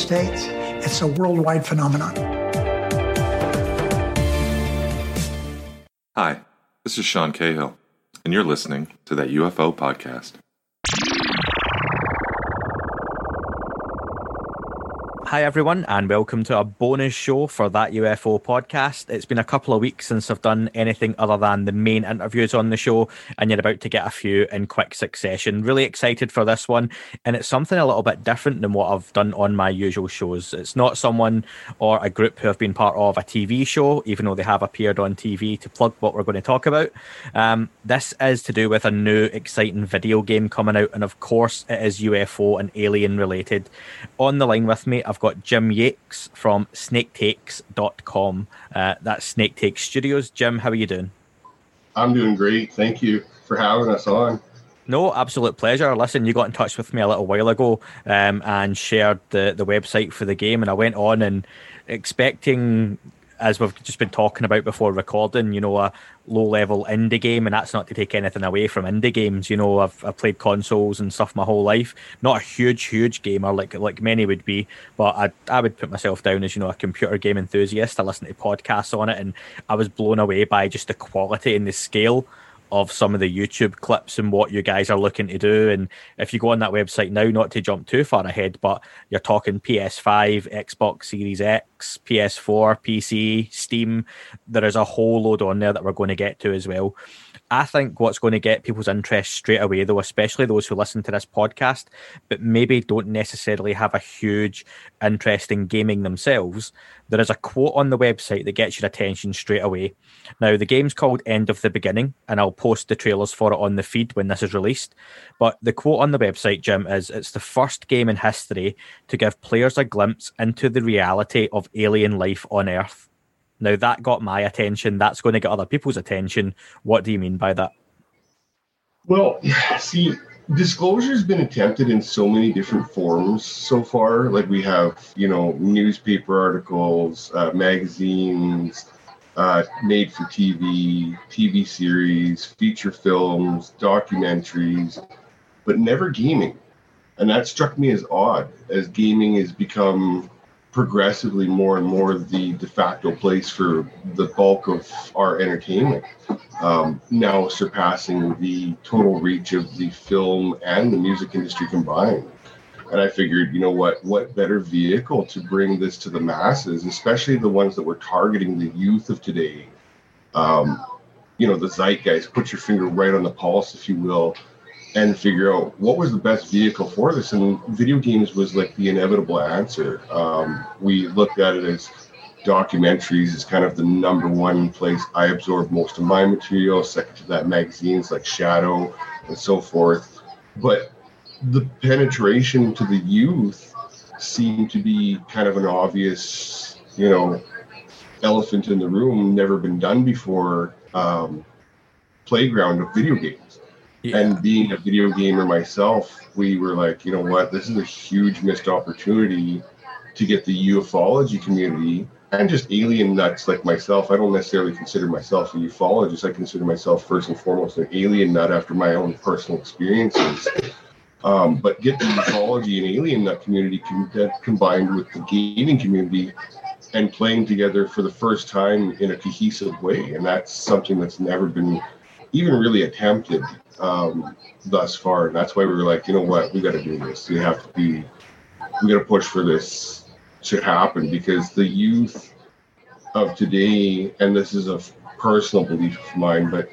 States. It's a worldwide phenomenon. Hi, this is Sean Cahill, and you're listening to that UFO podcast. Hi, everyone, and welcome to a bonus show for that UFO podcast. It's been a couple of weeks since I've done anything other than the main interviews on the show, and you're about to get a few in quick succession. Really excited for this one, and it's something a little bit different than what I've done on my usual shows. It's not someone or a group who have been part of a TV show, even though they have appeared on TV to plug what we're going to talk about. Um, this is to do with a new, exciting video game coming out, and of course, it is UFO and alien related. On the line with me, I've got Jim Yakes from snaketakes.com. Uh, that's Snake Takes Studios. Jim, how are you doing? I'm doing great. Thank you for having us on. No, absolute pleasure. Listen, you got in touch with me a little while ago um, and shared the, the website for the game, and I went on and expecting as we've just been talking about before recording, you know, a low level indie game, and that's not to take anything away from indie games. You know, I've, I've played consoles and stuff my whole life. Not a huge, huge gamer like like many would be, but I I would put myself down as you know a computer game enthusiast. I listen to podcasts on it, and I was blown away by just the quality and the scale of some of the YouTube clips and what you guys are looking to do. And if you go on that website now, not to jump too far ahead, but you're talking PS5, Xbox Series X, PS4, PC, Steam. There is a whole load on there that we're going to get to as well. I think what's going to get people's interest straight away, though, especially those who listen to this podcast, but maybe don't necessarily have a huge interest in gaming themselves, there is a quote on the website that gets your attention straight away. Now, the game's called End of the Beginning, and I'll post the trailers for it on the feed when this is released. But the quote on the website, Jim, is it's the first game in history to give players a glimpse into the reality of alien life on Earth. Now that got my attention. That's going to get other people's attention. What do you mean by that? Well, see, disclosure has been attempted in so many different forms so far. Like we have, you know, newspaper articles, uh, magazines, uh, made for TV, TV series, feature films, documentaries, but never gaming. And that struck me as odd, as gaming has become progressively more and more the de facto place for the bulk of our entertainment, um, now surpassing the total reach of the film and the music industry combined. And I figured, you know what, what better vehicle to bring this to the masses, especially the ones that were targeting the youth of today. Um, you know, the zeitgeist, put your finger right on the pulse, if you will, and figure out what was the best vehicle for this. And video games was like the inevitable answer. Um, we looked at it as documentaries is kind of the number one place I absorb most of my material. Second to that, magazines like Shadow and so forth. But the penetration to the youth seemed to be kind of an obvious, you know, elephant in the room, never been done before. Um, playground of video games. Yeah. And being a video gamer myself, we were like, you know what, this is a huge missed opportunity to get the ufology community and just alien nuts like myself. I don't necessarily consider myself a ufologist. I consider myself first and foremost an alien nut after my own personal experiences. Um, but get the ufology and alien nut community com- combined with the gaming community and playing together for the first time in a cohesive way. And that's something that's never been even really attempted um, thus far. And that's why we were like, you know what, we got to do this. We have to be, we got to push for this to happen because the youth of today, and this is a personal belief of mine, but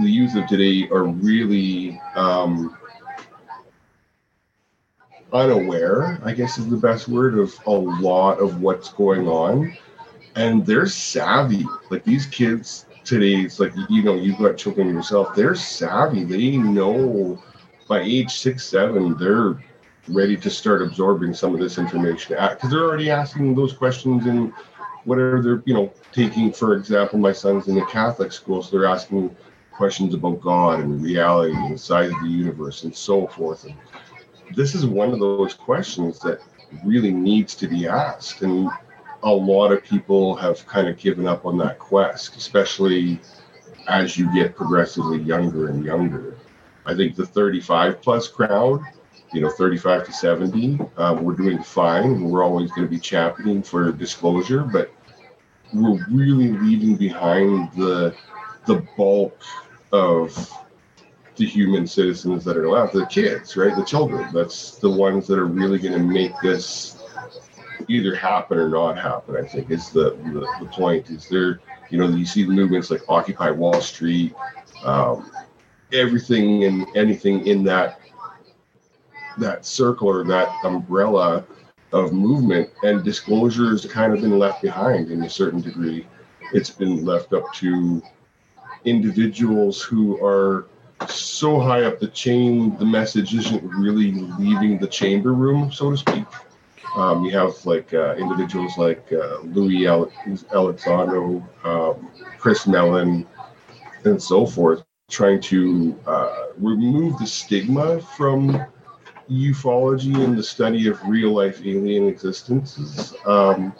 the youth of today are really um, unaware, I guess is the best word, of a lot of what's going on. And they're savvy. Like these kids today, it's like, you know, you've got children yourself, they're savvy. They know by age six, seven, they're ready to start absorbing some of this information because they're already asking those questions and whatever they're, you know, taking. For example, my son's in a Catholic school, so they're asking questions about God and reality and the size of the universe and so forth. And this is one of those questions that really needs to be asked. And a lot of people have kind of given up on that quest, especially as you get progressively younger and younger. I think the 35 plus crowd, you know, 35 to 70, um, we're doing fine. We're always going to be championing for disclosure, but we're really leaving behind the the bulk of the human citizens that are left, the kids, right? The children. That's the ones that are really going to make this either happen or not happen. I think is the, the the point. Is there, you know, you see the movements like Occupy Wall Street, um, everything and anything in that that circle or that umbrella of movement and disclosure has kind of been left behind in a certain degree. It's been left up to individuals who are so high up the chain, the message isn't really leaving the chamber room, so to speak. Um, you have like uh, individuals like uh, Louis El- Elizondo, um, Chris Mellon, and so forth, trying to uh, remove the stigma from ufology and the study of real life alien existences. Um,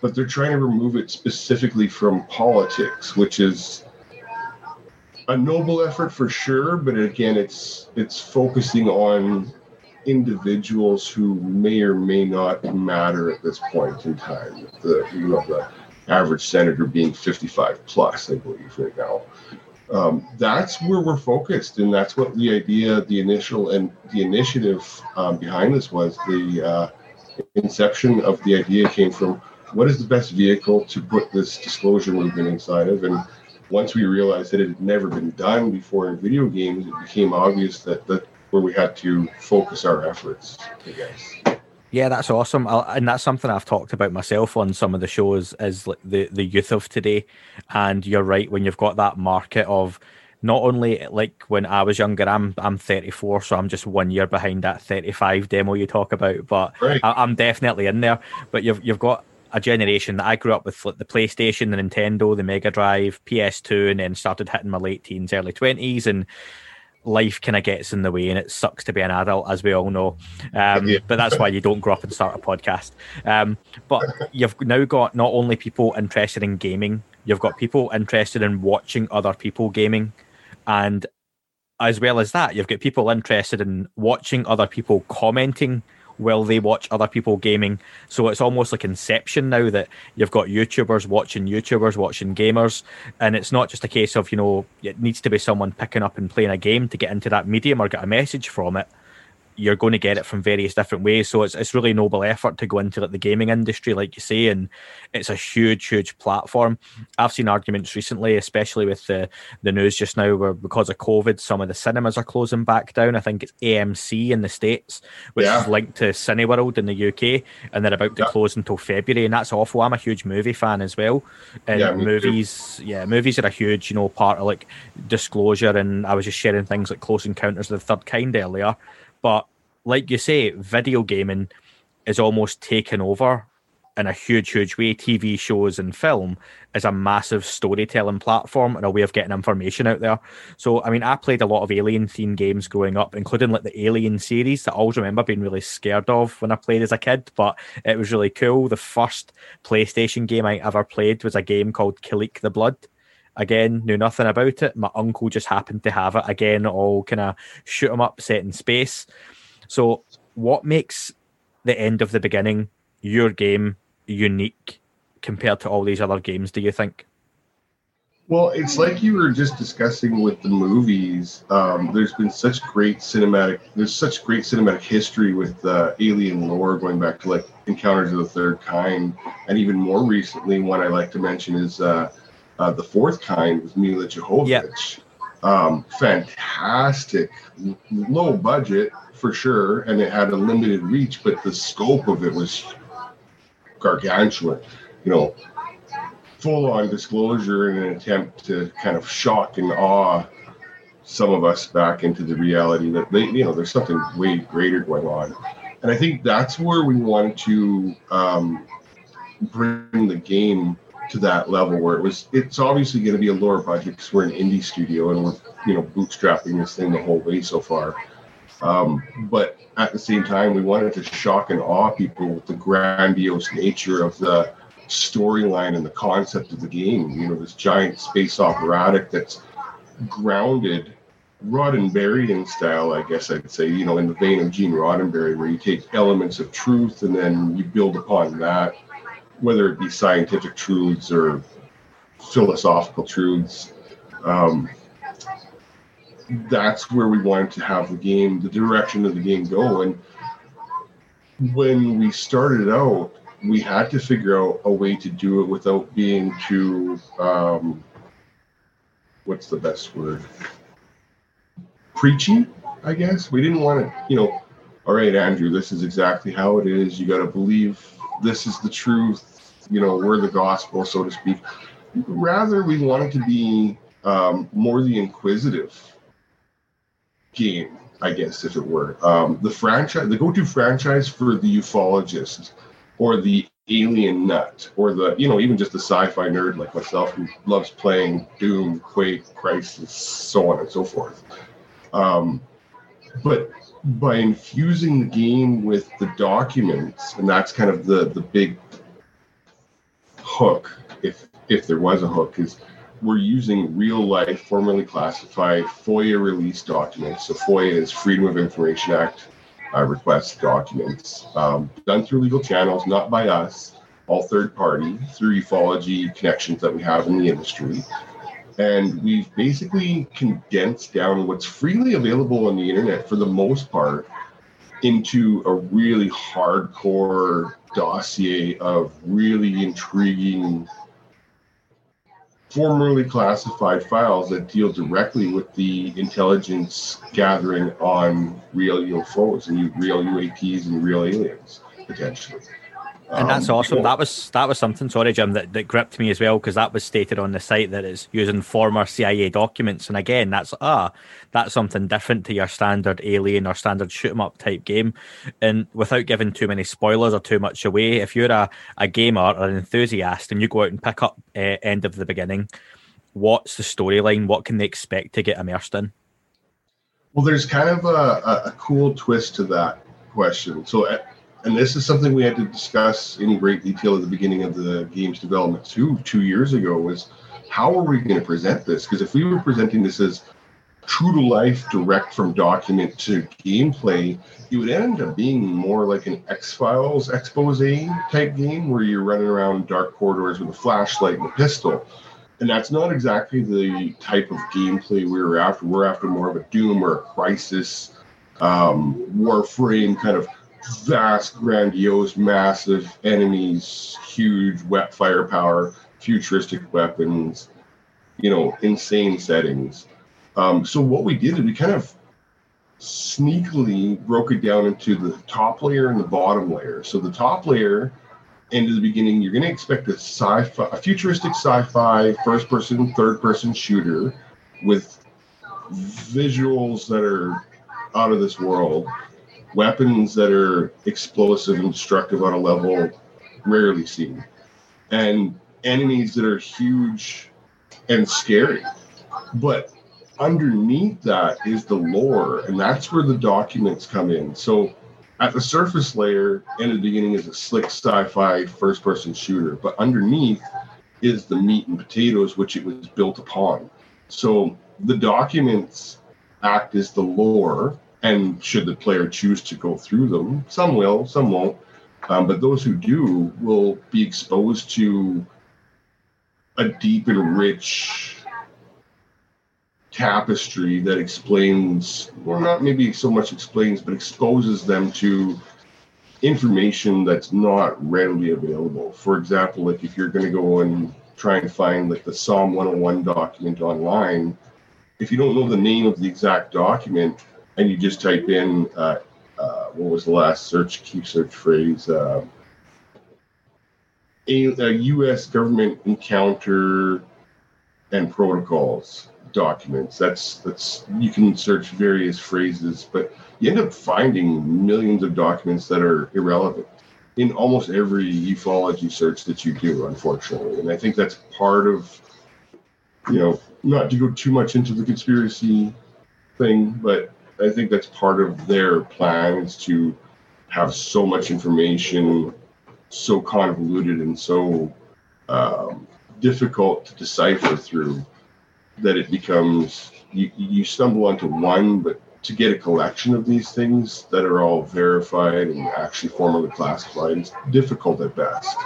but they're trying to remove it specifically from politics, which is a noble effort for sure. But again, it's it's focusing on individuals who may or may not matter at this point in time. The you know the average senator being 55 plus, I believe, right now um, that's where we're focused, and that's what the idea, the initial and the initiative um, behind this was. The uh, inception of the idea came from what is the best vehicle to put this disclosure movement inside of, and once we realized that it had never been done before in video games, it became obvious that that where we had to focus our efforts. I guess. Yeah, that's awesome, I'll, and that's something I've talked about myself on some of the shows. Is like the the youth of today, and you're right when you've got that market of not only like when I was younger. I'm I'm 34, so I'm just one year behind that 35 demo you talk about, but right. I, am definitely in there. But you've you've got a generation that I grew up with like the PlayStation, the Nintendo, the Mega Drive, PS2, and then started hitting my late teens, early 20s, and life kind of gets in the way and it sucks to be an adult, as we all know. Um, yeah. But that's why you don't grow up and start a podcast. Um, but you've now got not only people interested in gaming, you've got people interested in watching other people gaming. And as well as that, you've got people interested in watching other people commenting while they watch other people gaming. So it's almost like Inception now that you've got YouTubers watching YouTubers watching gamers, and it's not just a case of you know it needs to be someone picking up and playing a game to get into that medium or get a message from it you're going to get it from various different ways. So it's it's really noble effort to go into like the gaming industry, like you say, and it's a huge, huge platform. I've seen arguments recently, especially with the the news just now, where because of COVID, some of the cinemas are closing back down. I think it's AMC in the states, which yeah. is linked to Cineworld in the UK, and they're about to yeah. close until February, and that's awful. I'm a huge movie fan as well, and yeah, movies, too. yeah, movies are a huge, you know, part of like disclosure. And I was just sharing things like Close Encounters of the Third Kind earlier but like you say, video gaming is almost taken over in a huge, huge way. TV shows and film is a massive storytelling platform and a way of getting information out there. So, I mean, I played a lot of alien themed games growing up, including like the Alien series that I always remember being really scared of when I played as a kid, but it was really cool. The first PlayStation game I ever played was a game called Kileak the Blood. Again, knew nothing about it. My uncle just happened to have it. Again, all kind of shoot 'em up set in space. So, what makes the end of the beginning your game unique compared to all these other games? Do you think? Well, it's like you were just discussing with the movies. Um, there's been such great cinematic. There's such great cinematic history with uh, alien lore going back to like Encounters of the Third Kind, and even more recently, one I like to mention is uh, uh, the Fourth Kind with Milla Jovovich. Yep. Um, fantastic, low budget for sure, and it had a limited reach, but the scope of it was gargantuan. You know, full on disclosure in an attempt to kind of shock and awe some of us back into the reality that they, you know, there's something way greater going on. And I think that's where we wanted to um, bring the game to that level where it was. It's obviously going to be a lower budget because we're an indie studio and we're, you know, bootstrapping this thing the whole way so far. Um, but at the same time, we wanted to shock and awe people with the grandiose nature of the storyline and the concept of the game. You know, this giant space operatic that's grounded Roddenberryan style, I guess I'd say, you know, in the vein of Gene Roddenberry, where you take elements of truth and then you build upon that, whether it be scientific truths or philosophical truths. Um, that's where we wanted to have the game, the direction of the game go. And when we started out, we had to figure out a way to do it without being too, um, what's the best word? Preachy, I guess. We didn't want to, you know, all right, Andrew, this is exactly how it is. You got to believe this is the truth. You know, we're the gospel, so to speak. Rather, we wanted to be um, more the inquisitive game, I guess, if it were. Um, the franchise, the go-to franchise for the ufologist or the alien nut or the, you know, even just the sci-fi nerd like myself who loves playing Doom, Quake, Crysis, so on and so forth. Um, but by infusing the game with the documents, and that's kind of the the big hook, if if there was a hook, is we're using real life, formerly classified FOIA release documents. So FOIA is Freedom of Information Act uh, request documents um, done through legal channels, not by us, all third party, through ufology connections that we have in the industry. And we've basically condensed down what's freely available on the internet for the most part into a really hardcore dossier of really intriguing formerly classified files that deal directly with the intelligence gathering on real UFOs and real UAPs and real aliens potentially. And that's Um, awesome. well, That was that was something. Sorry, Jim, that, that gripped me as well because that was stated on the site that it's using former CIA documents. And again, that's ah, that's something different to your standard Alien or standard shoot 'em up type game. And without giving too many spoilers or too much away, if you're a, a gamer or an enthusiast and you go out and pick up uh, End of the Beginning, what's the storyline? What can they expect to get immersed in? Well, there's kind of a, a, a cool twist to that question. So, uh, and this is something we had to discuss in great detail at the beginning of the game's development too, two years ago, was how are we going to present this? Because if we were presenting this as true to life, direct from document to gameplay, it would end up being more like an X Files expose type game where you're running around dark corridors with a flashlight and a pistol. And that's not exactly the type of gameplay we were after. We're after more of a Doom or a Crysis, um, Warframe kind of vast, grandiose, massive enemies, huge wet firepower, futuristic weapons, you know, insane settings. Um, so what we did is we kind of sneakily broke it down into the top layer and the bottom layer. So the top layer, into the beginning, you're going to expect a sci-fi, a futuristic sci-fi first-person, third-person shooter with visuals that are out of this world, weapons that are explosive and destructive on a level rarely seen, and enemies that are huge and scary. But underneath that is the lore, and that's where the documents come in. So at the surface layer, in the beginning is a slick sci-fi first-person shooter, but underneath is the meat and potatoes which it was built upon. So the documents act as the lore, and should the player choose to go through them, some will, some won't. Um, but those who do will be exposed to a deep and rich tapestry that explains, or not maybe so much explains, but exposes them to information that's not readily available. For example, like if you're going to go and try and find like the SOM1-01 document online, if you don't know the name of the exact document and you just type in, uh, uh, what was the last search key search phrase? Uh, a, a U.S. government encounter and protocols documents. That's that's you can search various phrases, but you end up finding millions of documents that are irrelevant in almost every ufology search that you do, unfortunately. And I think that's part of, you know, not to go too much into the conspiracy thing, but I think that's part of their plan is to have so much information so convoluted and so um, difficult to decipher through that it becomes you, you stumble onto one, but to get a collection of these things that are all verified and actually formally classified is difficult at best.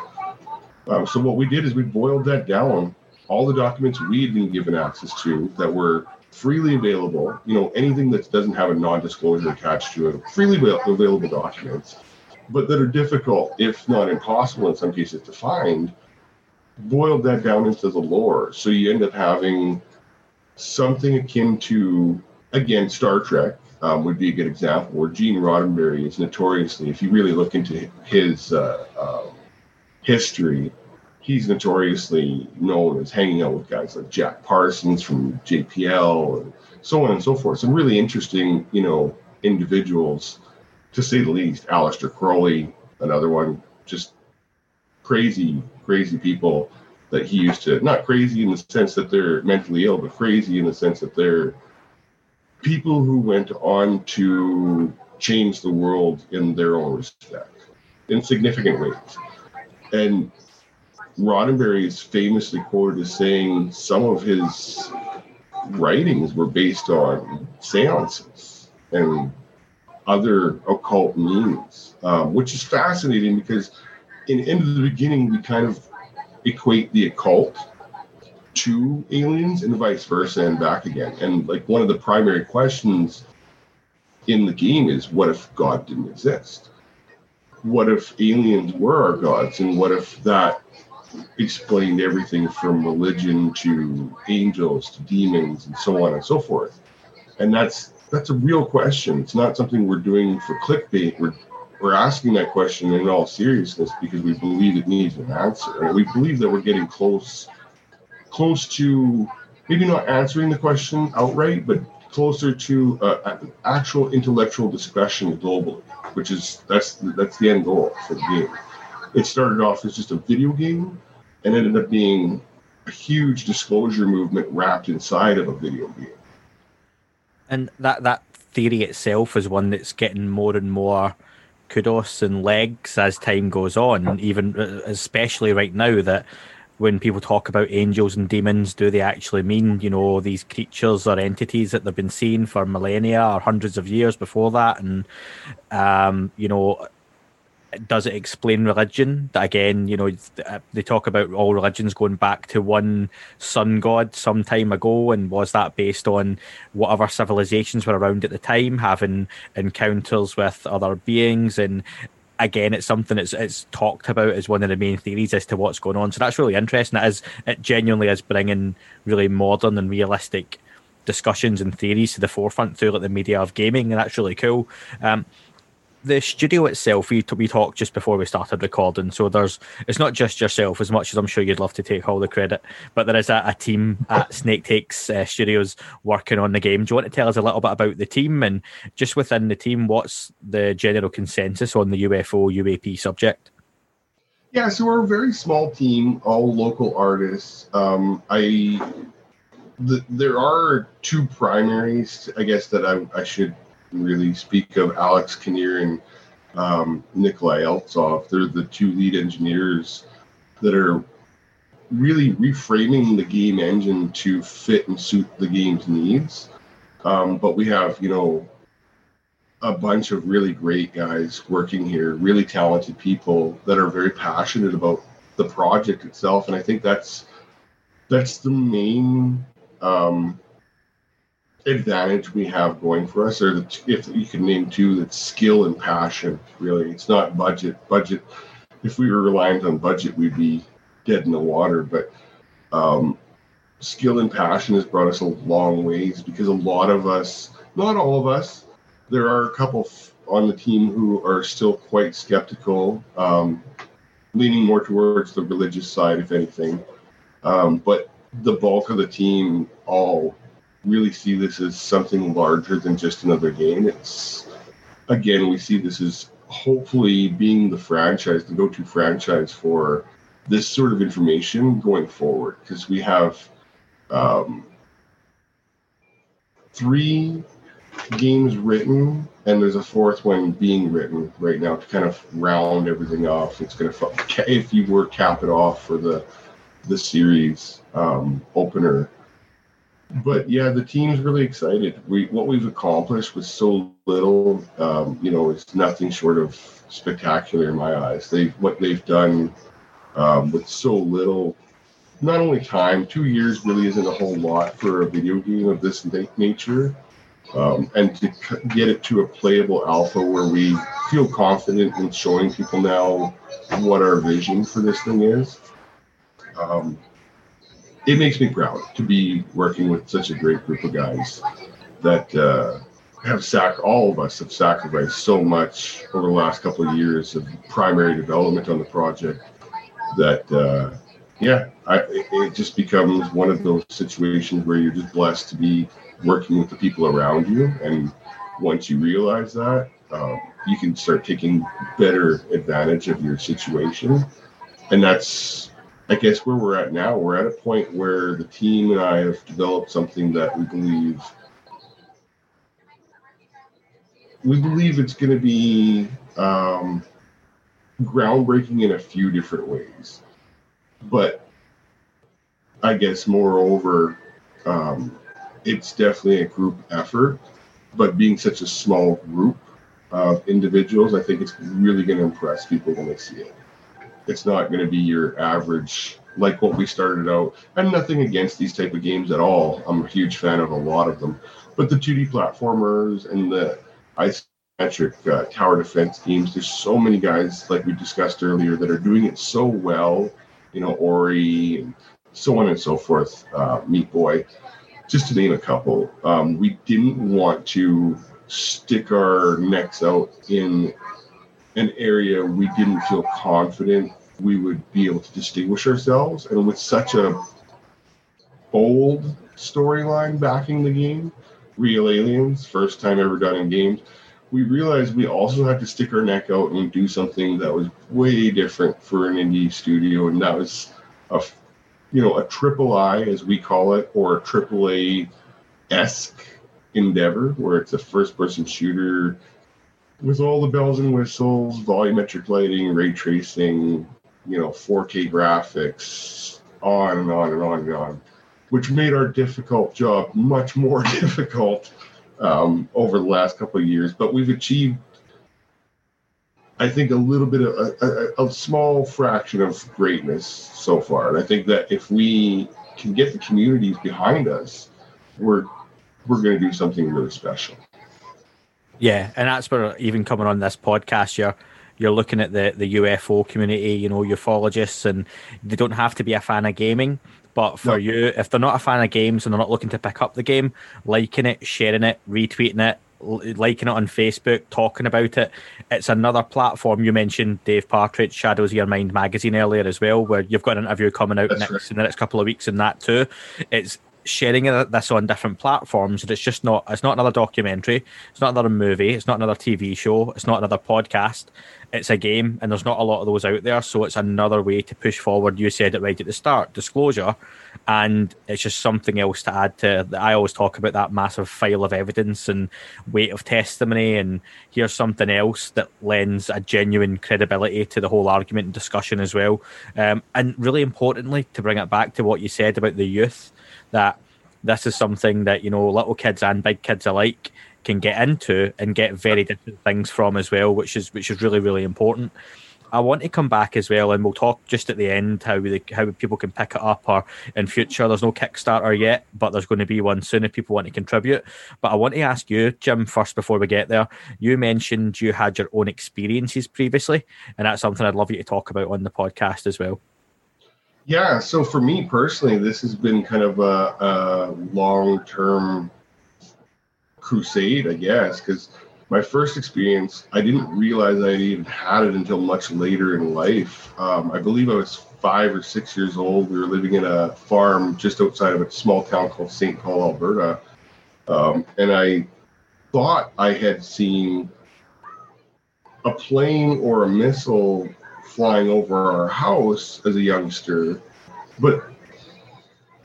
Um, so what we did is we boiled that down. All the documents we had been given access to that were freely available, you know, anything that doesn't have a non-disclosure attached to it, freely available documents, but that are difficult, if not impossible in some cases to find, boiled that down into the lore. So you end up having something akin to, again, Star Trek um, would be a good example, where Gene Roddenberry is notoriously, if you really look into his uh, um, history, he's notoriously known as hanging out with guys like Jack Parsons from JPL and so on and so forth. Some really interesting, you know, individuals, to say the least. Aleister Crowley, another one, just crazy, crazy people that he used to not crazy in the sense that they're mentally ill, but crazy in the sense that they're people who went on to change the world in their own respect in significant ways. And Roddenberry is famously quoted as saying some of his writings were based on seances and other occult means, um, which is fascinating because in, in the beginning we kind of equate the occult to aliens and vice versa and back again. And like one of the primary questions in the game is what if God didn't exist? What if aliens were our gods? And what if that explained everything from religion to angels to demons and so on and so forth? And that's that's a real question. It's not something we're doing for clickbait. We're we're asking that question in all seriousness because we believe it needs an answer, and we believe that we're getting close, close to maybe not answering the question outright, but closer to uh, actual intellectual discussion globally, which is that's that's the end goal for the game. It started off as just a video game, and ended up being a huge disclosure movement wrapped inside of a video game. And that that theory itself is one that's getting more and more kudos and legs as time goes on, even uh, especially right now that when people talk about angels and demons, do they actually mean, you know, these creatures or entities that they've been seeing for millennia or hundreds of years before that? And, um, you know, does it explain religion? Again, you know, uh, they talk about all religions going back to one sun god some time ago, and was that based on whatever civilizations were around at the time having encounters with other beings? And again, it's something that's it's talked about as one of the main theories as to what's going on. So that's really interesting. It is it genuinely is bringing really modern and realistic discussions and theories to the forefront through like the media of gaming, and that's really cool. Um, the studio itself, we, we talked just before we started recording. So there's it's not just yourself, as much as I'm sure you'd love to take all the credit, but there is a, a team at Snake Takes uh, Studios working on the game. Do you want to tell us a little bit about the team and just within the team, what's the general consensus on the UFO UAP subject? Yeah, so we're a very small team, all local artists. Um, I the, there are two primaries, I guess, that I, I should really speak of Alex Kinnear and um, Nikolai Eltsov. They're the two lead engineers that are really reframing the game engine to fit and suit the game's needs. Um, but we have, you know, a bunch of really great guys working here, really talented people that are very passionate about the project itself, and I think that's that's the main um, advantage we have going for us, or the, if you can name two, that's skill and passion. Really, it's not budget. Budget. If we were reliant on budget, we'd be dead in the water. But um, skill and passion has brought us a long ways because a lot of us, not all of us, there are a couple on the team who are still quite skeptical, um, leaning more towards the religious side, if anything. Um, but the bulk of the team all really see this as something larger than just another game. It's again, we see this as hopefully being the franchise, the go-to franchise for this sort of information going forward, because we have um, three games written, and there's a fourth one being written right now to kind of round everything off. It's going to, if you were cap it off for the the series um, opener. But yeah, the team's really excited. We what we've accomplished with so little, um, you know, it's nothing short of spectacular in my eyes. They what they've done um, with so little not only time, two years really isn't a whole lot for a video game of this nature. Um, and to get it to a playable alpha where we feel confident in showing people now what our vision for this thing is, um, it makes me proud to be working with such a great group of guys that uh, have sac all of us have sacrificed so much over the last couple of years of primary development on the project that uh, yeah, I, it just becomes one of those situations where you're just blessed to be working with the people around you. And once you realize that, um, you can start taking better advantage of your situation. And that's, I guess, where we're at now. We're at a point where the team and I have developed something that we believe. We believe it's going to be um, groundbreaking in a few different ways but I guess moreover, um, it's definitely a group effort. But being such a small group of individuals, I think it's really going to impress people when they see it. It's not going to be your average like what we started out. And nothing against these type of games at all. I'm a huge fan of a lot of them, but the 2D platformers and the isometric uh, tower defense games. There's so many guys like we discussed earlier that are doing it so well you know, Ori and so on and so forth, uh, Meat Boy, just to name a couple. Um, we didn't want to stick our necks out in an area we didn't feel confident we would be able to distinguish ourselves. And with such a bold storyline backing the game, Real Aliens, first time ever done in games, we realized we also had to stick our neck out and do something that was way different for an indie studio, and that was a, you know, a triple I as we call it, or a triple A esque endeavor, where it's a first-person shooter with all the bells and whistles, volumetric lighting, ray tracing, you know, 4K graphics, on and on and on and on, which made our difficult job much more difficult um, over the last couple of years, but we've achieved, I think, a little bit of a, a, a, small fraction of greatness so far. And I think that if we can get the communities behind us, we're we're going to do something really special. Yeah, and that's where even coming on this podcast, you're you're looking at the the UFO community, you know, ufologists, and they don't have to be a fan of gaming. But for you, if they're not a fan of games and they're not looking to pick up the game, liking it, sharing it, retweeting it, liking it on Facebook, talking about it. It's another platform. You mentioned Dave Partridge, Shadows of Your Mind magazine earlier as well, where you've got an interview coming out next right. in the next couple of weeks in that too. It's sharing this on different platforms and it's just not it's not another documentary it's not another movie it's not another tv show it's not another podcast. It's a game and there's not a lot of those out there so it's another way to push forward. You said it right at the start disclosure and it's just something else to add to i always talk about that massive file of evidence and weight of testimony and here's something else that lends a genuine credibility to the whole argument and discussion as well. Um, and really importantly to bring it back to what you said about the youth that this is something that you know little kids and big kids alike can get into and get very different things from as well, which is which is really really important. I want to come back as well, and we'll talk just at the end how the, how people can pick it up. Or in future, there's no Kickstarter yet, but there's going to be one soon if people want to contribute. But I want to ask you, Jim, first before we get there. You mentioned you had your own experiences previously, and that's something I'd love you to talk about on the podcast as well. Yeah, so for me personally, this has been kind of a, a long term crusade, I guess, because my first experience, I didn't realize I even had it until much later in life. Um, I believe I was five or six years old. We were living in a farm just outside of a small town called St. Paul, Alberta. Um, and I thought I had seen a plane or a missile flying over our house as a youngster, but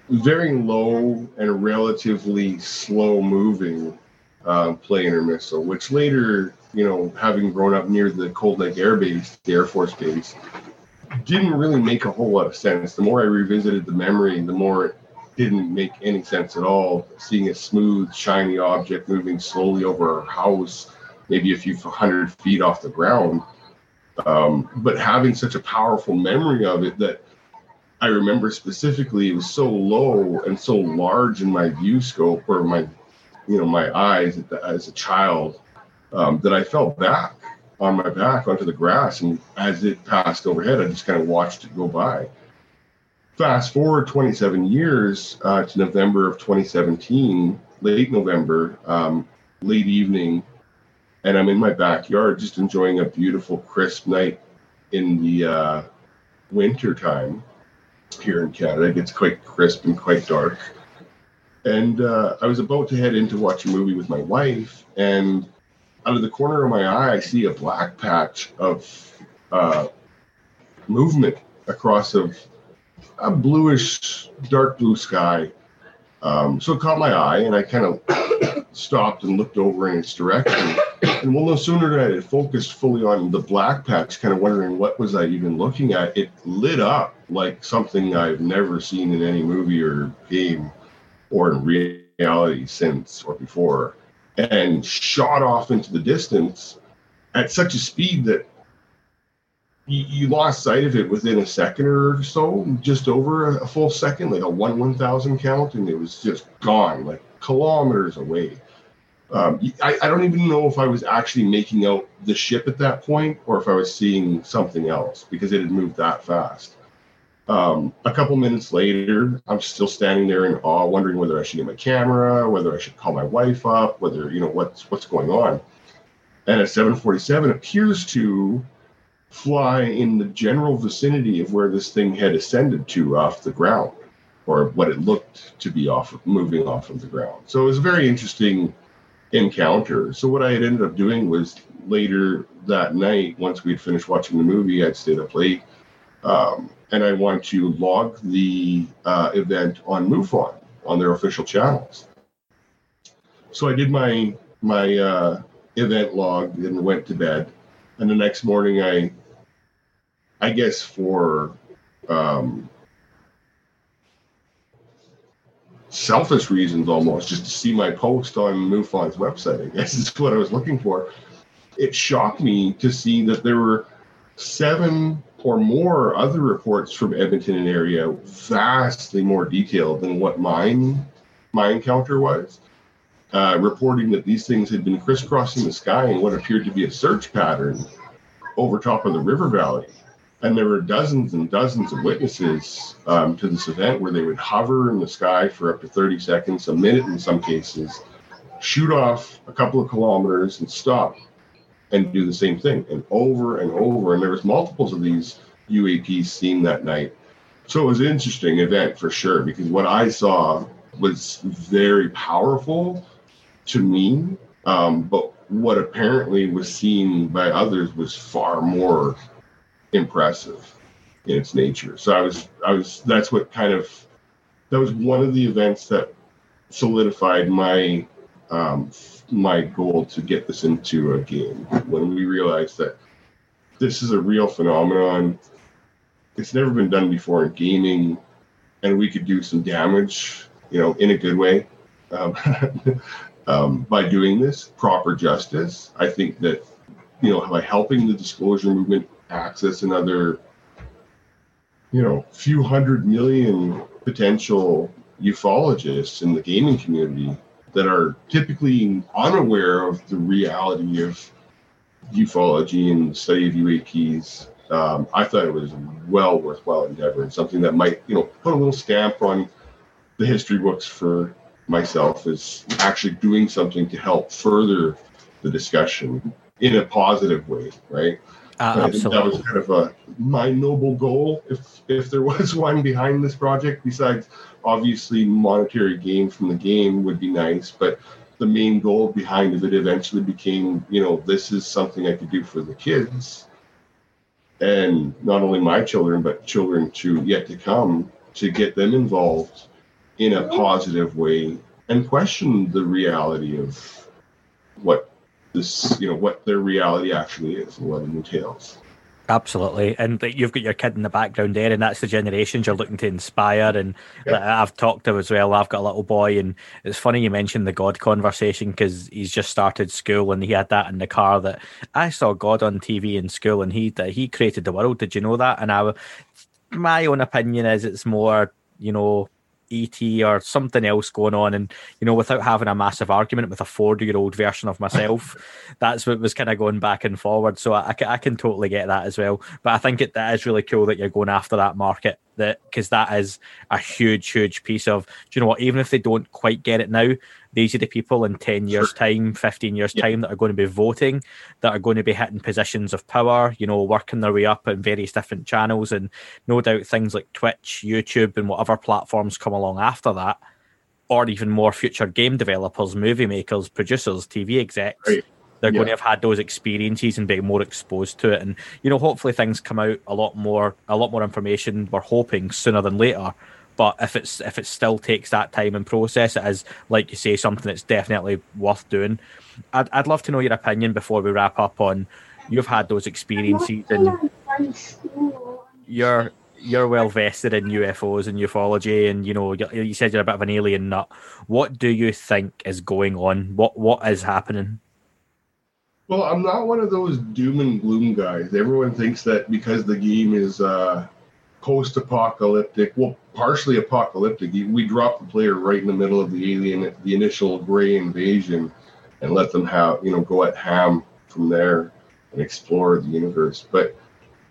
very low and relatively slow moving uh, plane or missile, which later, you know, having grown up near the Cold Lake Air Base, the Air Force Base, didn't really make a whole lot of sense. The more I revisited the memory, the more it didn't make any sense at all. Seeing a smooth, shiny object moving slowly over our house, maybe a few hundred feet off the ground, um, but having such a powerful memory of it that I remember specifically it was so low and so large in my view scope or my, you know, my eyes as a child um, that I fell back on my back onto the grass. And as it passed overhead, I just kind of watched it go by. Fast forward 27 years uh, to November of 2017, late November, um, late evening, and I'm in my backyard just enjoying a beautiful, crisp night in the uh, winter time here in Canada. It gets quite crisp and quite dark. And uh, I was about to head in to watch a movie with my wife, and out of the corner of my eye, I see a black patch of uh, movement across of a bluish, dark blue sky. Um, so it caught my eye, and I kind of stopped and looked over in its direction. And well, no sooner did I focused fully on the black patch, kind of wondering what was I even looking at, it lit up like something I've never seen in any movie or game or in reality since or before, and shot off into the distance at such a speed that you, you lost sight of it within a second or so, just over a, a full second, like a one one thousand count, and it was just gone, like kilometers away. Um, I, I, don't even know if I was actually making out the ship at that point or if I was seeing something else because it had moved that fast. Um, a couple minutes later, I'm still standing there in awe, wondering whether I should get my camera, whether I should call my wife up, whether you know what's what's going on. And a 747 appears to fly in the general vicinity of where this thing had ascended to off the ground, or what it looked to be off moving off of the ground. So it was very interesting encounter. So what I had ended up doing was later that night, once we had finished watching the movie, I'd stayed up late, um, and I wanted to log the uh, event on MUFON on their official channels. So I did my my uh, event log and went to bed, and the next morning I, I guess for um, selfish reasons almost, just to see my post on MUFON's website. I guess is what I was looking for. It shocked me to see that there were seven or more other reports from Edmonton and area, vastly more detailed than what mine my encounter was. Uh, reporting that these things had been crisscrossing the sky in what appeared to be a search pattern over top of the river valley and there were dozens and dozens of witnesses um, to this event where they would hover in the sky for up to 30 seconds, a minute in some cases, shoot off a couple of kilometers and stop and do the same thing and over and over. And there was multiples of these UAPs seen that night. So it was an interesting event for sure because what I saw was very powerful to me, um, but what apparently was seen by others was far more impressive in its nature. So I was I was that's what kind of that was one of the events that solidified my um, my goal to get this into a game when we realized that this is a real phenomenon. It's never been done before in gaming, and we could do some damage, you know, in a good way um, um, by doing this. Proper justice. I think that you know by helping the disclosure movement access another, you know, few hundred million potential ufologists in the gaming community that are typically unaware of the reality of ufology and the study of UAPs. Um, I thought it was well worthwhile endeavor and something that might, you know, put a little stamp on the history books for myself is actually doing something to help further the discussion in a positive way, right? Uh, I think that was kind of a my noble goal, if if there was one behind this project. Besides, obviously, monetary gain from the game would be nice, but the main goal behind it eventually became, you know, this is something I could do for the kids, and not only my children, but children to yet to come, to get them involved in a positive way and question the reality of what this, you know, what their reality actually is and what it entails. Absolutely, and like, you've got your kid in the background there, and that's the generations you're looking to inspire. And Yeah. like, I've talked to as well. I've got a little boy, and it's funny you mentioned the God conversation because he's just started school, and he had that in the car that I saw God on TV in school, and he that he created the world. Did you know that? And I, my own opinion is it's more, you know. ET or something else going on, and you know, without having a massive argument with a forty-year-old version of myself, that's what was kind of going back and forward. So I, I, I can totally get that as well. But I think it, that is really cool that you're going after that market that because that is a huge, huge piece of. Do you know what? Even if they don't quite get it now, these are the people in ten years' time, fifteen years' Yeah. time that are going to be voting, that are going to be hitting positions of power. You know, working their way up in various different channels, and no doubt things like Twitch, YouTube, and whatever platforms come along after that. Or even more future game developers, movie makers, producers, TV execs Right. they're going to have had those experiences and be more exposed to it and you know hopefully things come out a lot more a lot more information we're hoping sooner than later but if it's if it still takes that time and process it is like you say something that's definitely worth doing i'd, I'd love to know your opinion before we wrap up on you've had those experiences and you're you're well vested in UFOs and ufology, and you know you, said you're a bit of an alien nut. What do you think is going on? What what is happening? Well, I'm not one of those doom and gloom guys. Everyone thinks that because the game is uh, post-apocalyptic, well, partially apocalyptic, we drop the player right in the middle of the alien, the initial gray invasion, and let them have, you know, go at ham from there and explore the universe. But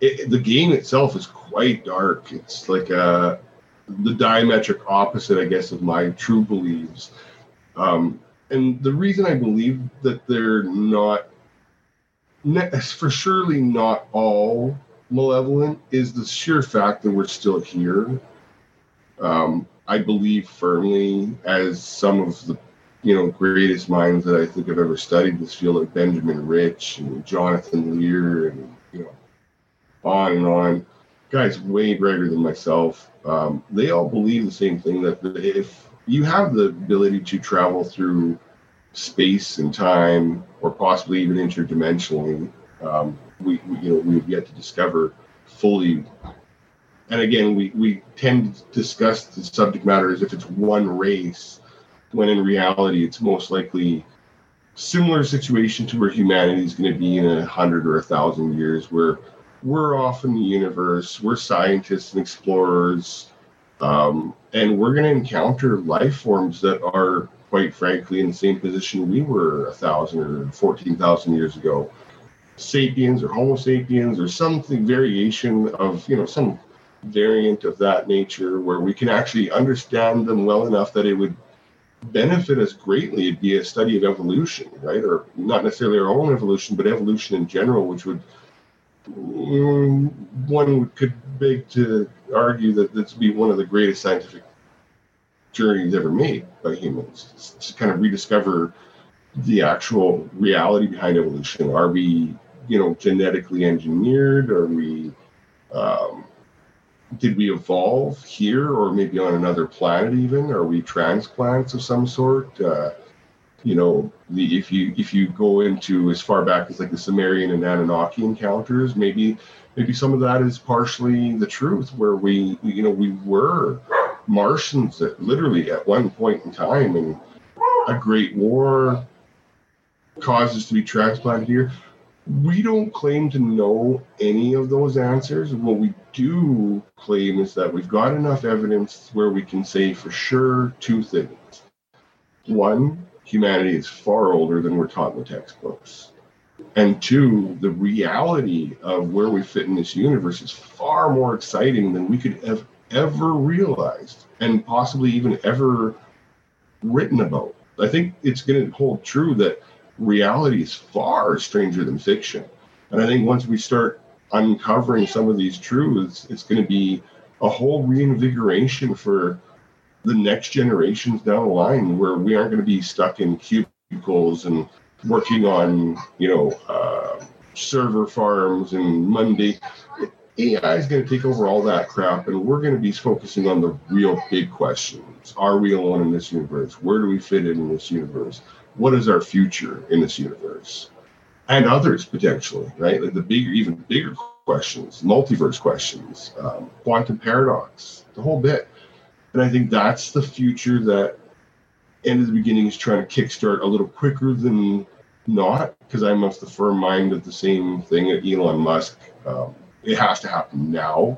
it, the game itself is quite dark. It's like uh, the diametric opposite, I guess, of my true beliefs. Um, and the reason I believe that they're not for surely not all malevolent is the sheer fact that we're still here. Um, I believe firmly, as some of the you know greatest minds that I think I've ever studied this field, like Benjamin Rich and Jonathan Lear, and you know, on and on, guys way brighter than myself. Um, they all believe the same thing that if you have the ability to travel through space and time, or possibly even interdimensionally, um, we, we you know we've yet to discover fully. And again, we, we tend to discuss the subject matter as if it's one race, when in reality it's most likely similar situation to where humanity is going to be in a hundred or a thousand years, where we're off in the universe, we're scientists and explorers, um, and we're going to encounter life forms that are quite frankly in the same position we were a thousand or 14,000 years ago. Sapiens or Homo sapiens or something variation of, you know, some variant of that nature where we can actually understand them well enough that it would benefit us greatly. It'd be a study of evolution, right? Or not necessarily our own evolution, but evolution in general, which would mm, one could beg to argue that this would be one of the greatest scientific journeys ever made by humans to kind of rediscover the actual reality behind evolution. Are we, you know, genetically engineered? Are we, um, did we evolve here or maybe on another planet even? Are we transplants of some sort? Uh, you know, the, if you if you go into as far back as like the Sumerian and Anunnaki encounters, maybe maybe some of that is partially the truth, where we you know we were Martians that literally at one point in time, and a great war caused us to be transplanted here. We don't claim to know any of those answers. What we do claim is that we've got enough evidence where we can say for sure two things. One, humanity is far older than we're taught in the textbooks. And two, the reality of where we fit in this universe is far more exciting than we could have ever realized and possibly even ever written about. I think it's going to hold true that reality is far stranger than fiction. And I think once we start uncovering some of these truths, it's going to be a whole reinvigoration for the next generations down the line where we aren't going to be stuck in cubicles and working on, you know, uh, server farms and Monday. AI is going to take over all that crap, and we're going to be focusing on the real big questions. Are we alone in this universe? Where do we fit in in this universe? What is our future in this universe? And others potentially, right? Like the bigger, even bigger questions, multiverse questions, um, quantum paradox, the whole bit. And I think that's the future that End of the Beginning is trying to kickstart a little quicker than not, because I'm of the firm mind of the same thing at Elon Musk. Um, it has to happen now.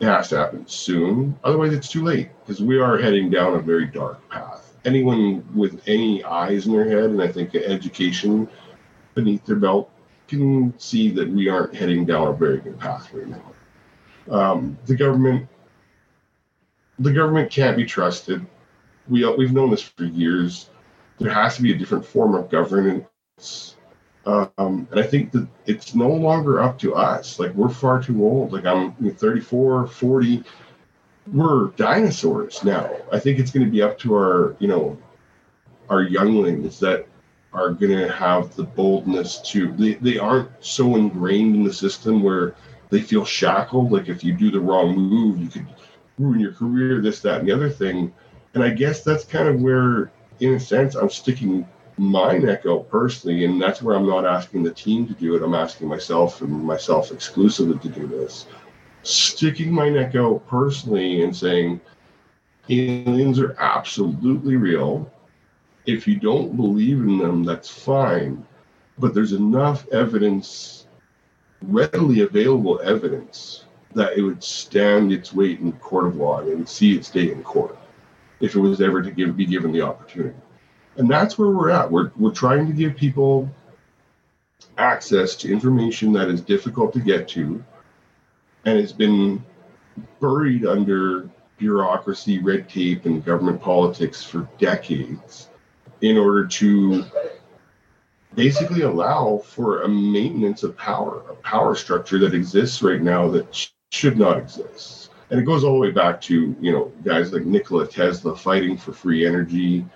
It has to happen soon. Otherwise, it's too late because we are heading down a very dark path. Anyone with any eyes in their head, and I think education beneath their belt, can see that we aren't heading down a very good path right now. Um, the government, the government can't be trusted. We we've known this for years. There has to be a different form of governance, um, and I think that it's no longer up to us. Like we're far too old. Like I'm 34, 40. We're dinosaurs now. I think it's going to be up to our, you know, our younglings that are going to have the boldness to they, they aren't so ingrained in the system where they feel shackled. Like if you do the wrong move you could ruin your career this that and the other thing. And i guess that's kind of where in a sense i'm sticking my neck out personally and that's where i'm not asking the team to do it. I'm asking myself and myself exclusively to do this sticking my neck out personally and saying aliens are absolutely real if you don't believe in them, that's fine. But there's enough evidence, readily available evidence, that it would stand its weight in court of law and see its day in court if it was ever to give, be given the opportunity. And that's where we're at. We're, we're trying to give people access to information that is difficult to get to and it's been buried under bureaucracy, red tape, and government politics for decades in order to basically allow for a maintenance of power, a power structure that exists right now that sh- should not exist. And it goes all the way back to, you know, guys like Nikola Tesla fighting for free energy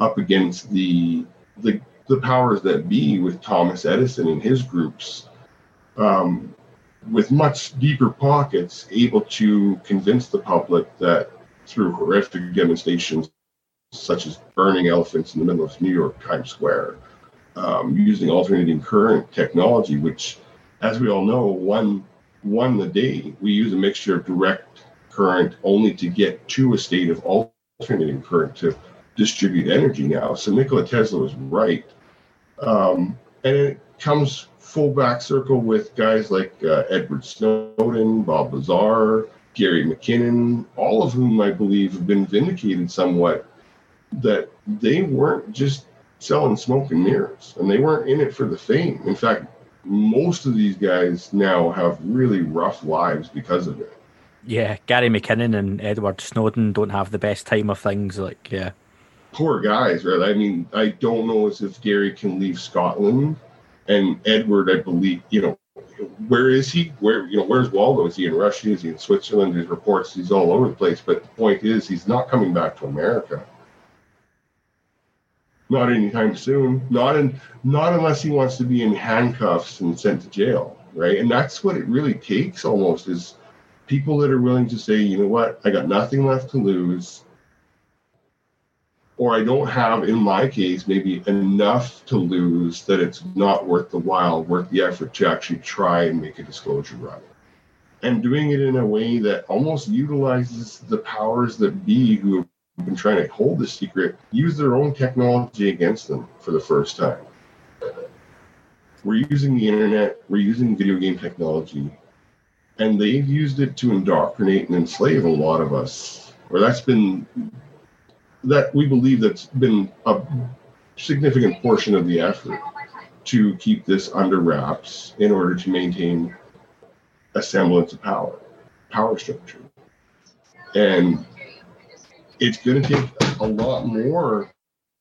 up against the the, the powers that be with Thomas Edison and his groups um, with much deeper pockets able to convince the public that through horrific demonstrations such as burning elephants in the middle of New York Times Square, um, using alternating current technology, which, as we all know, one one the day we use a mixture of direct current only to get to a state of alternating current to distribute energy now. So Nikola Tesla was right, um, and it comes full back circle with guys like uh, Edward Snowden, Bob Lazar, Gary McKinnon, all of whom I believe have been vindicated somewhat that they weren't just selling smoke and mirrors and they weren't in it for the fame. In fact, most of these guys now have really rough lives because of it. Yeah, Gary McKinnon and Edward Snowden don't have the best time of things. Like, yeah. Poor guys, right? I mean, I don't know as if Gary can leave Scotland. And Edward, I believe, you know, where is he? Where, you know, where's Waldo? Is he in Russia? Is he in Switzerland? His reports, he's all over the place. But the point is, he's not coming back to America. Not anytime soon. Not in not unless he wants to be in handcuffs and sent to jail, right? And that's what it really takes almost is people that are willing to say, you know what, I got nothing left to lose. Or I don't have, in my case, maybe enough to lose that it's not worth the while, worth the effort to actually try and make a disclosure run. And doing it in a way that almost utilizes the powers that be who have been trying to hold the secret use their own technology against them for the first time. We're using the internet, we're using video game technology, and they've used it to indoctrinate and enslave a lot of us. Or that's been that we believe that's been a significant portion of the effort to keep this under wraps in order to maintain a semblance of power, power structure. And it's going to take a lot more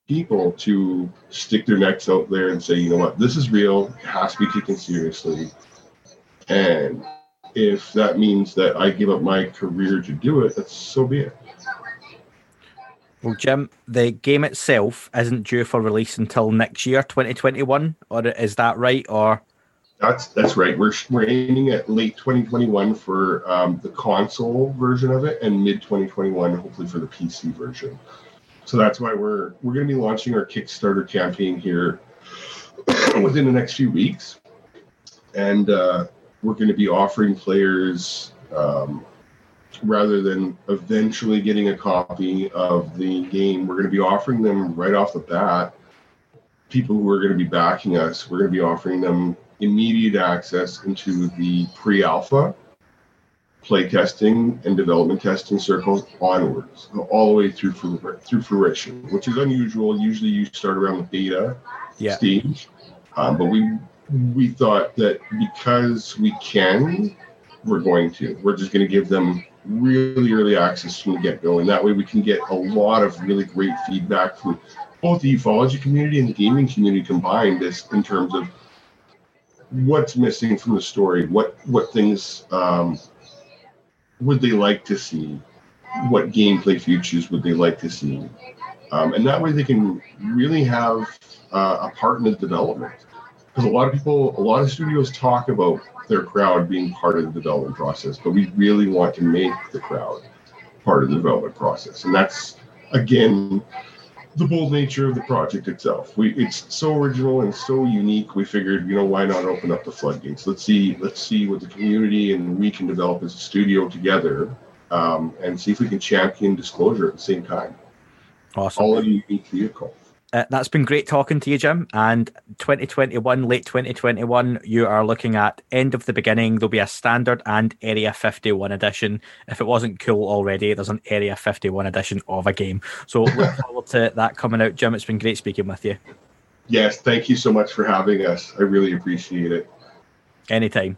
people to stick their necks out there and say, you know what, this is real, it has to be taken seriously. And if that means that I give up my career to do it, that's so be it. Well, Jim, the game itself isn't due for release until next year, 2021, or is that right? Or That's that's right. We're we're aiming at late 2021 for um, the console version of it, and mid 2021 hopefully for the PC version. So that's why we're we're going to be launching our Kickstarter campaign here within the next few weeks, and uh, we're going to be offering players um, rather than eventually getting a copy of the game, we're going to be offering them right off the bat. People who are going to be backing us, we're going to be offering them immediate access into the pre-alpha play testing and development testing circles onwards, all the way through through fruition, which is unusual. Usually, you start around the beta yeah, stage, um, but we we thought that because we can, we're going to. We're just going to give them really early access from the get-go, and that way we can get a lot of really great feedback from both the ufology community and the gaming community combined, in terms of what's missing from the story, what what things um, would they like to see, what gameplay features would they like to see, um, and that way they can really have uh, a part in the development. Because a lot of people, a lot of studios talk about their crowd being part of the development process, but we really want to make the crowd part of the development process, and that's again the bold nature of the project itself. We it's so original and so unique. We figured, you know, why not open up the floodgates? Let's see, let's see what the community and we can develop as a studio together, um, and see if we can champion disclosure at the same time. awesome. All in a unique vehicle. Uh, that's been great talking to you, Jim. And 2021, late 2021, you are looking at end of the beginning. There'll be a standard and Area 51 edition. If it wasn't cool already, there's an Area 51 edition of a game. So look forward to that coming out, Jim. It's been great speaking with you. Yes, thank you so much for having us. I really appreciate it. Anytime.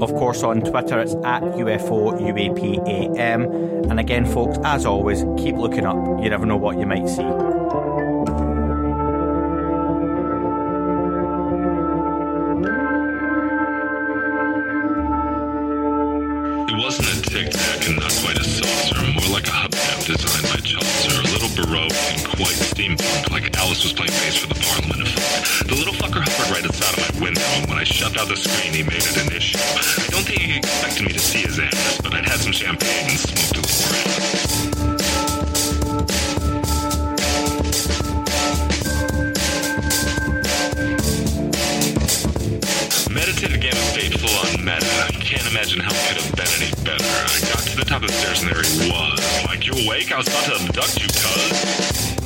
Of course, on Twitter, it's at UFO UAPAM. And again, folks, as always, keep looking up. You never know what you might see. It wasn't a tic tac and not quite a saucer, more like a hubcap designed by Chaucer, a little baroque and quite steampunk, like Alice was playing bass for the Parliament of Folk. The little outside of my window, and when I shoved out the screen, he made it an issue. I don't think he expected me to see his ass, but I'd had some champagne and smoked a. Meditative game of state full on meta. Can't imagine how it could have been any better. I got to the top of the stairs and there he was. Like, you awake? I was about to abduct you, cuz.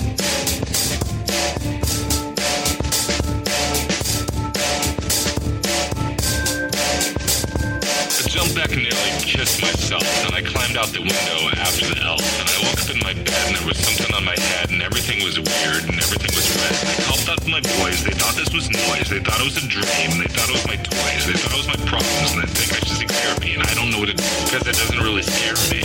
And nearly kissed myself, and I climbed out the window after the elf, and I woke up in my bed and there was something on my head, and everything was weird, and everything was red. I called out my boys, they thought this was noise, they thought it was a dream, they thought it was my toys, they thought it was my problems, and they think I should seek therapy, and I don't know what it is, because it doesn't really scare me.